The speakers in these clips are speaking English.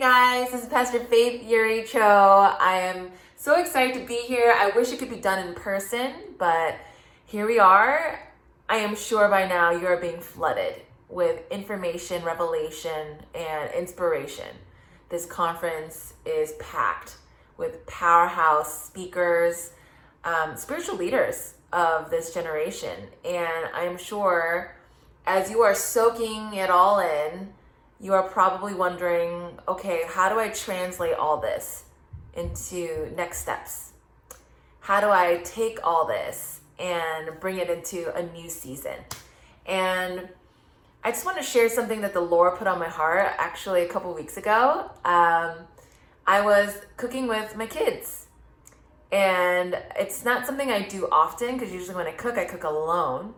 Pastor Faith Yuri Cho. I am so excited to be here. I wish it could be done in person, but here we are. I am sure by now you are being flooded with information, revelation, and inspiration. This conference is packed with powerhouse speakers, um, spiritual leaders of this generation. And I'm sure as you are soaking it all in, you are probably wondering okay, how do I translate all this into next steps? How do I take all this and bring it into a new season? And I just want to share something that the Lord put on my heart actually a couple weeks ago. Um, I was cooking with my kids, and it's not something I do often because usually when I cook, I cook alone.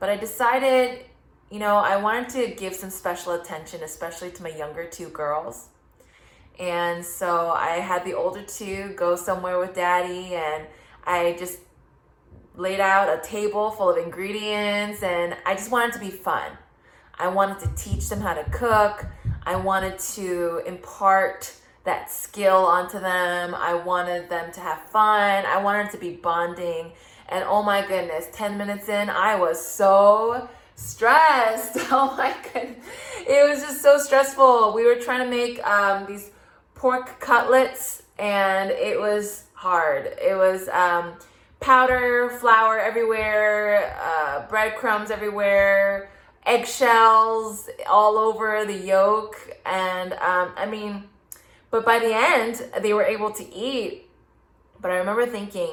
But I decided you know, I wanted to give some special attention, especially to my younger two girls. And so I had the older two go somewhere with daddy, and I just laid out a table full of ingredients, and I just wanted to be fun. I wanted to teach them how to cook. I wanted to impart that skill onto them. I wanted them to have fun. I wanted to be bonding. And oh my goodness, 10 minutes in, I was so stressed. Oh my goodness. It was just so stressful. We were trying to make um, these pork cutlets and it was hard. It was um, powder, flour everywhere, uh, breadcrumbs everywhere, eggshells all over the yolk. And um, I mean, but by the end, they were able to eat. But I remember thinking,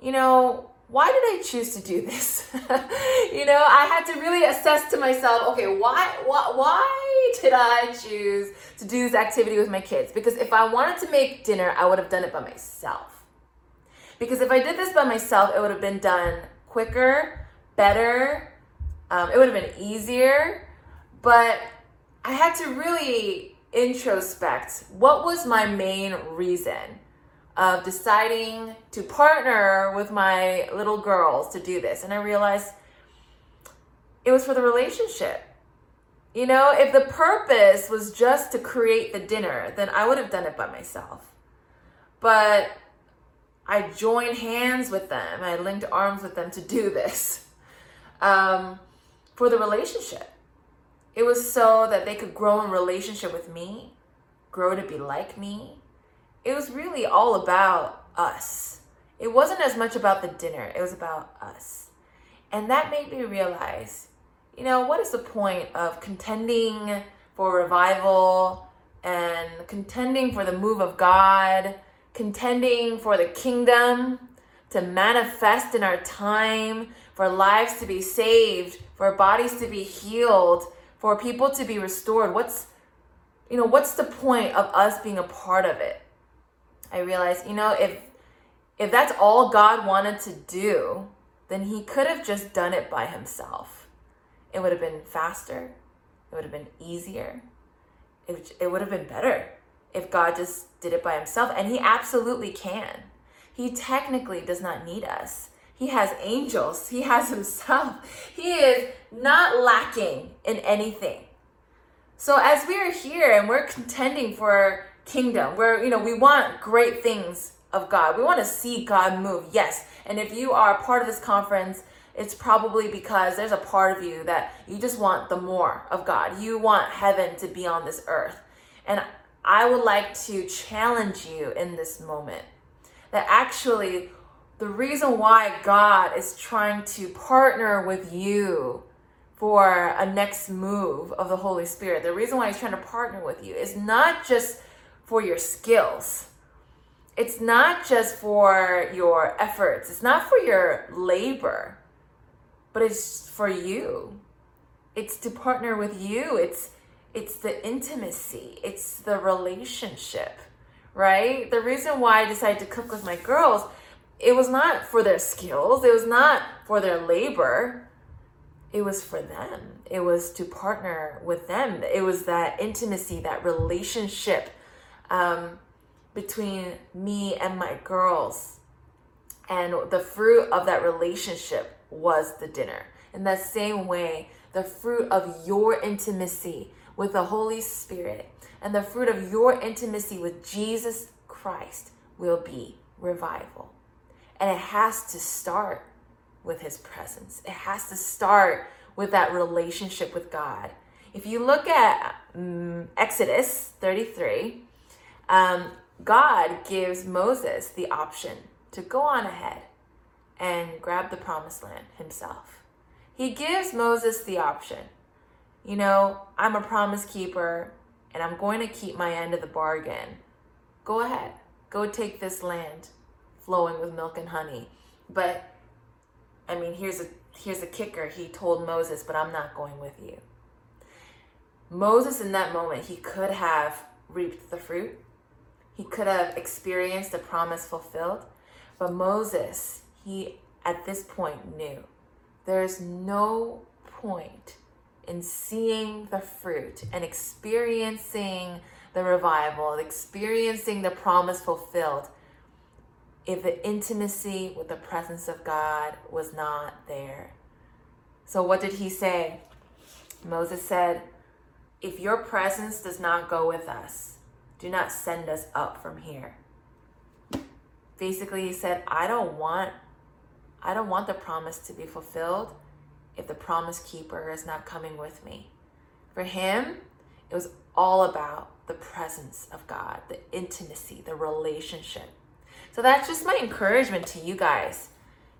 you know, why did I choose to do this? you know, I had to really assess to myself, okay, why, why, why did I choose to do this activity with my kids? Because if I wanted to make dinner, I would have done it by myself. Because if I did this by myself, it would have been done quicker, better, um, it would have been easier. But I had to really introspect what was my main reason of deciding to partner with my little girls to do this. And I realized it was for the relationship. You know, if the purpose was just to create the dinner, then I would have done it by myself. But I joined hands with them, I linked arms with them to do this um, for the relationship. It was so that they could grow in relationship with me, grow to be like me, it was really all about us. It wasn't as much about the dinner, it was about us. And that made me realize, you know, what is the point of contending for revival and contending for the move of God, contending for the kingdom to manifest in our time, for lives to be saved, for bodies to be healed, for people to be restored? What's you know, what's the point of us being a part of it? I realized, you know, if if that's all God wanted to do, then he could have just done it by himself. It would have been faster. It would have been easier. It, it would have been better if God just did it by himself. And he absolutely can. He technically does not need us. He has angels, he has himself. He is not lacking in anything. So as we are here and we're contending for kingdom where you know we want great things of God. We want to see God move. Yes. And if you are part of this conference, it's probably because there's a part of you that you just want the more of God. You want heaven to be on this earth. And I would like to challenge you in this moment that actually the reason why God is trying to partner with you for a next move of the Holy Spirit, the reason why He's trying to partner with you is not just for your skills. It's not just for your efforts, it's not for your labor, but it's for you. It's to partner with you. It's it's the intimacy. It's the relationship, right? The reason why I decided to cook with my girls, it was not for their skills. It was not for their labor. It was for them. It was to partner with them. It was that intimacy, that relationship um, between me and my girls. And the fruit of that relationship was the dinner. In that same way, the fruit of your intimacy with the Holy Spirit, And the fruit of your intimacy with Jesus Christ will be revival. And it has to start with his presence, it has to start with that relationship with God. If you look at um, Exodus 33, um, God gives Moses the option to go on ahead and grab the promised land himself. He gives Moses the option. You know, I'm a promise keeper and I'm going to keep my end of the bargain. Go ahead, go take this land flowing with milk and honey. But I mean, here's a here's a kicker. He told Moses, "But I'm not going with you." Moses in that moment, he could have reaped the fruit. He could have experienced the promise fulfilled. But Moses, he at this point knew there's no point in seeing the fruit and experiencing the revival, experiencing the promise fulfilled, if the intimacy with the presence of God was not there. So, what did he say? Moses said, If your presence does not go with us, do not send us up from here. Basically, he said, I don't want I don't want the promise to be fulfilled if the promise keeper is not coming with me. For him, it was all about the presence of God, the intimacy, the relationship. So that's just my encouragement to you guys.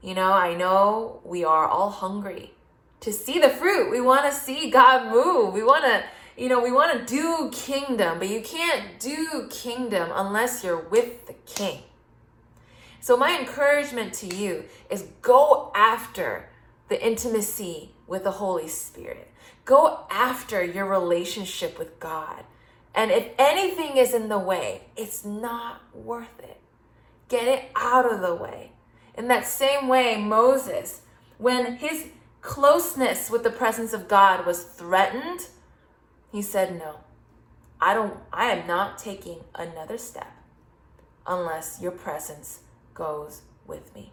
You know, I know we are all hungry to see the fruit. We want to see God move. We want to, you know, we want to do kingdom, but you can't do kingdom unless you're with the king. So, my encouragement to you is go after the intimacy with the Holy Spirit. Go after your relationship with God. And if anything is in the way, it's not worth it. Get it out of the way. In that same way, Moses, when his closeness with the presence of God was threatened, he said, No, I don't, I am not taking another step unless your presence goes with me.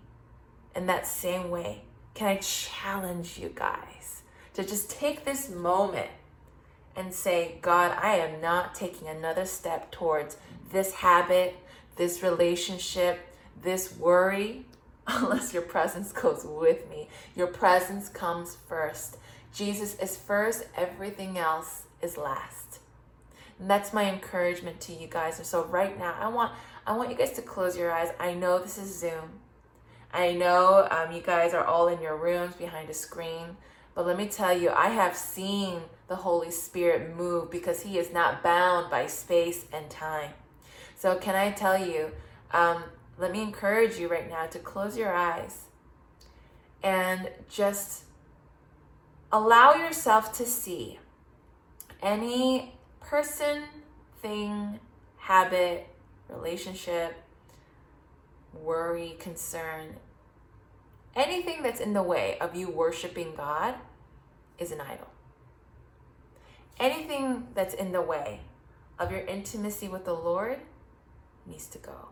In that same way, can I challenge you guys to just take this moment and say, God, I am not taking another step towards this habit, this relationship, this worry, unless your presence goes with me. Your presence comes first. Jesus is first, everything else is last. And that's my encouragement to you guys. And so right now, I want I want you guys to close your eyes. I know this is Zoom. I know um, you guys are all in your rooms behind a screen, but let me tell you, I have seen the Holy Spirit move because He is not bound by space and time. So, can I tell you, um, let me encourage you right now to close your eyes and just allow yourself to see any person, thing, habit, relationship, worry, concern, anything that's in the way of you worshiping God is an idol. Anything that's in the way of your intimacy with the Lord needs to go.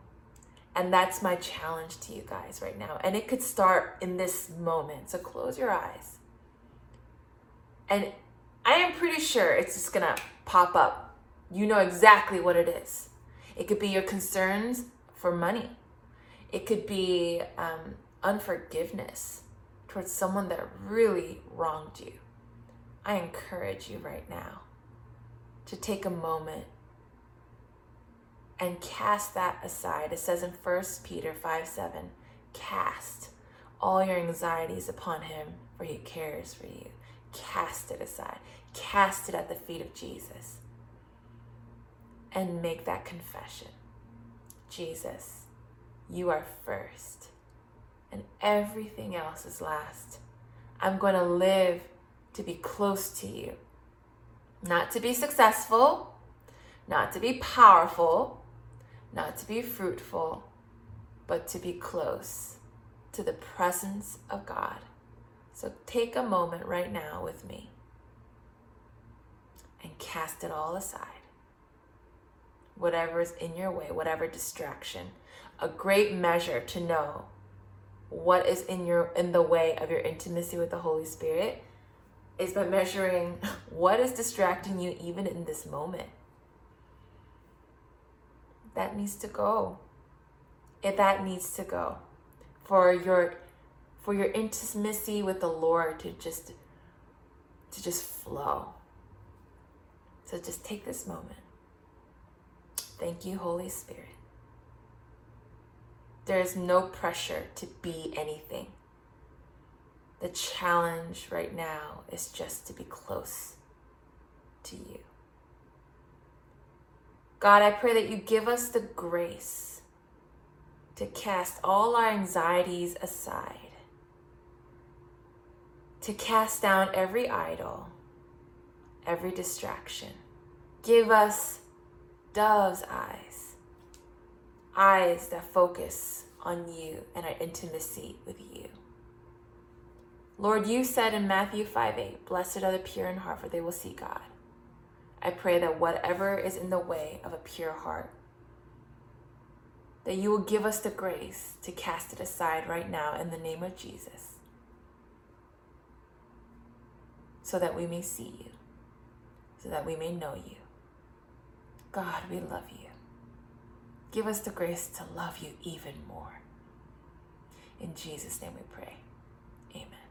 And that's my challenge to you guys right now. And it could start in this moment. So close your eyes. And I am pretty sure it's just to pop up. You know exactly what it is. It could be your concerns for money. It could be um, unforgiveness towards someone that really wronged you. I encourage you right now to take a moment and cast that aside. It says in 1 Peter 5 7, cast all your anxieties upon him, for he cares for you. Cast it aside, cast it at the feet of Jesus and make that confession Jesus, you are first, and everything else is last. I'm going to live to be close to you, not to be successful, not to be powerful, not to be fruitful, but to be close to the presence of God. So take a moment right now with me and cast it all aside whatever is in your way, whatever distraction. A great measure to know what is in your in the way of your intimacy with the Holy Spirit is by measuring what is distracting you even in this moment. that needs to go. If that needs to go. For your for your intimacy with the Lord to just to just flow. So just take this moment. Thank you, Holy Spirit. There is no pressure to be anything. The challenge right now is just to be close to you. God, I pray that you give us the grace to cast all our anxieties aside, to cast down every idol, every distraction. Give us dove's eyes, eyes that focus on you and our intimacy with you. Lord, you said in Matthew 5 8, Blessed are the pure in heart, for they will see God. I pray that whatever is in the way of a pure heart, that you will give us the grace to cast it aside right now in the name of Jesus, so that we may see you, so that we may know you. God, we love you. Give us the grace to love you even more. In Jesus' name we pray. Amen.